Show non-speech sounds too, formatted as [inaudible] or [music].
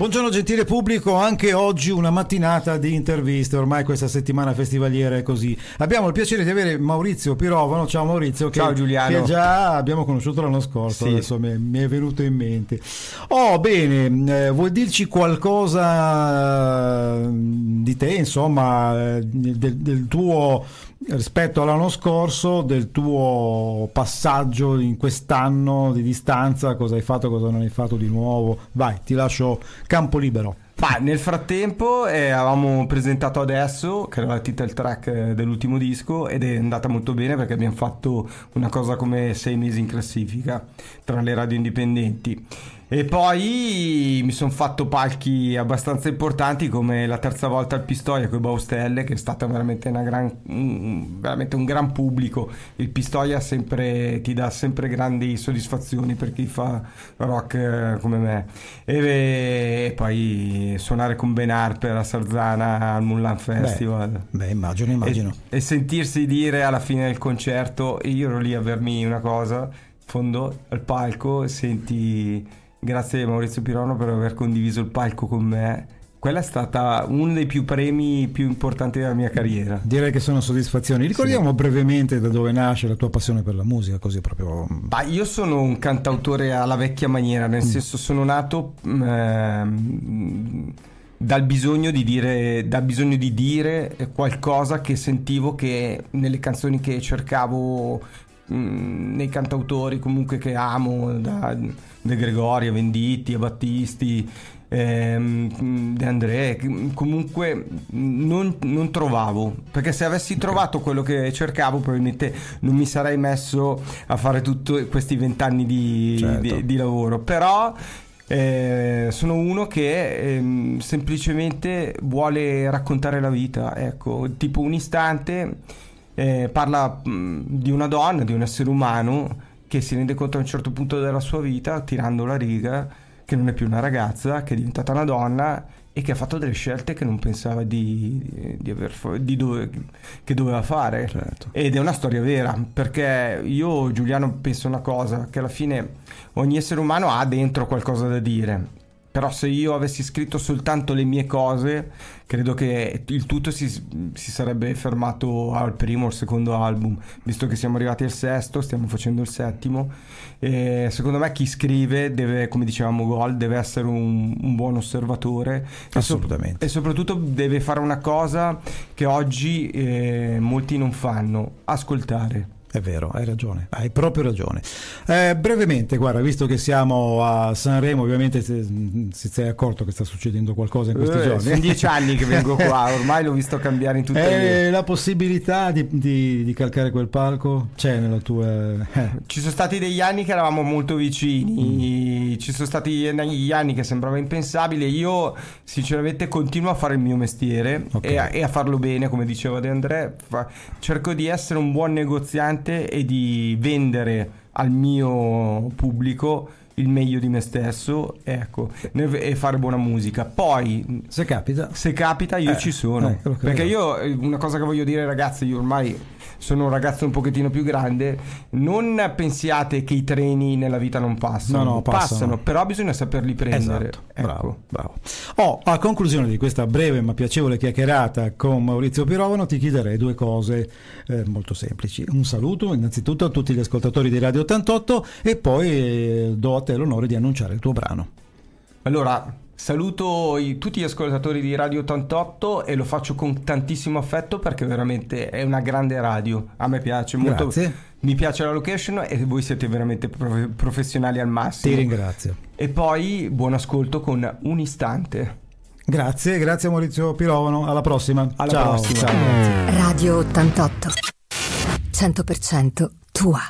Buongiorno gentile pubblico, anche oggi una mattinata di interviste, ormai questa settimana festivaliera è così. Abbiamo il piacere di avere Maurizio Pirovano, ciao Maurizio, che, ciao Giuliano. che già abbiamo conosciuto l'anno scorso, sì. adesso mi, mi, è venuto in mente. Oh bene, eh, vuoi dirci qualcosa di te, insomma, del, del tuo rispetto all'anno scorso del tuo passaggio in quest'anno di distanza, cosa hai fatto, cosa non hai fatto di nuovo. Vai, ti lascio campo libero. Ma nel frattempo eh, avevamo presentato adesso, che era la title track eh, dell'ultimo disco, ed è andata molto bene perché abbiamo fatto una cosa come sei mesi in classifica tra le radio indipendenti. E poi mi sono fatto palchi abbastanza importanti come la terza volta al Pistoia con i Baustelle che è stata veramente, gran, veramente un gran pubblico. Il Pistoia sempre, ti dà sempre grandi soddisfazioni per chi fa rock eh, come me. E, e, poi suonare con Ben Harper a Sarzana al Mulan Festival. Beh, beh immagino, immagino. E, e sentirsi dire alla fine del concerto, io ero lì a vermi una cosa, in fondo al palco, senti Grazie Maurizio Pirono per aver condiviso il palco con me. Quella è stata uno dei più premi più importanti della mia carriera. Direi che sono soddisfazioni. Ricordiamo sì. brevemente da dove nasce la tua passione per la musica, così proprio. Bah, io sono un cantautore alla vecchia maniera, nel mm. senso sono nato eh, dal bisogno di dire, dal bisogno di dire qualcosa che sentivo che nelle canzoni che cercavo mh, nei cantautori comunque che amo, da De Gregorio, Venditti, a Battisti, ehm, De André, comunque non, non, trovavo, perché se avessi trovato quello che cercavo probabilmente non mi sarei messo a fare tutti questi vent'anni di, certo. di, di lavoro, però eh, sono uno che eh, semplicemente vuole raccontare la vita, ecco, tipo un istante eh, parla mh, di una donna, di un essere umano che si rende conto a un certo punto della sua vita, tirando la riga, che non è più una ragazza, che è diventata una donna e che ha fatto delle scelte che non pensava di, di aver, di dove, che doveva fare. Certo. Ed è una storia vera, perché io, Giuliano, penso una cosa, che alla fine ogni essere umano ha dentro qualcosa da dire però se io avessi scritto soltanto le mie cose, credo che il tutto si, si sarebbe fermato al primo o al secondo album, visto che siamo arrivati al sesto, stiamo facendo il settimo. E secondo me chi scrive deve, come dicevamo Gol, deve essere un, un buon osservatore. Assolutamente. E, so, e, soprattutto deve fare una cosa che oggi eh, molti non fanno, ascoltare. È vero, hai ragione, hai proprio ragione. Eh, brevemente, guarda, visto che siamo a Sanremo, ovviamente si, sei accorto che sta succedendo qualcosa in questi eh, giorni. Sono dieci anni che vengo qua, [laughs] ormai l'ho visto cambiare in tutte le... Eh, la possibilità di, di, di, calcare quel palco c'è nella tua... Eh. Ci sono stati degli anni che eravamo molto vicini, mm. ci sono stati degli anni che sembrava impensabile. Io sinceramente continuo a fare il mio mestiere okay. e, a, e, a, farlo bene, come diceva De André. Cerco di essere un buon negoziante importante è di vendere al mio pubblico il meglio di me stesso ecco, e fare buona musica. Poi, se capita, se capita io eh, ci sono. Eh, perché io, una cosa che voglio dire, ragazzi, io ormai sono un ragazzo un pochettino più grande, non pensiate che i treni nella vita non passano. No, no, passano. passano però bisogna saperli prendere. Esatto. Ecco. Bravo, bravo. Oh, a conclusione di questa breve ma piacevole chiacchierata con Maurizio Pirovano ti chiederei due cose eh, molto semplici. Un saluto innanzitutto a tutti gli ascoltatori di Radio 88 e poi eh, do a te l'onore di annunciare il tuo brano. Allora, Saluto i, tutti gli ascoltatori di Radio 88 e lo faccio con tantissimo affetto perché veramente è una grande radio. A me piace molto. Grazie. Mi piace la location e voi siete veramente prof- professionali al massimo. Ti ringrazio. E poi buon ascolto con un istante. Grazie, grazie Maurizio Pirovano. Alla prossima. Alla ciao, prossima. Ciao. Radio 88. 100% tua.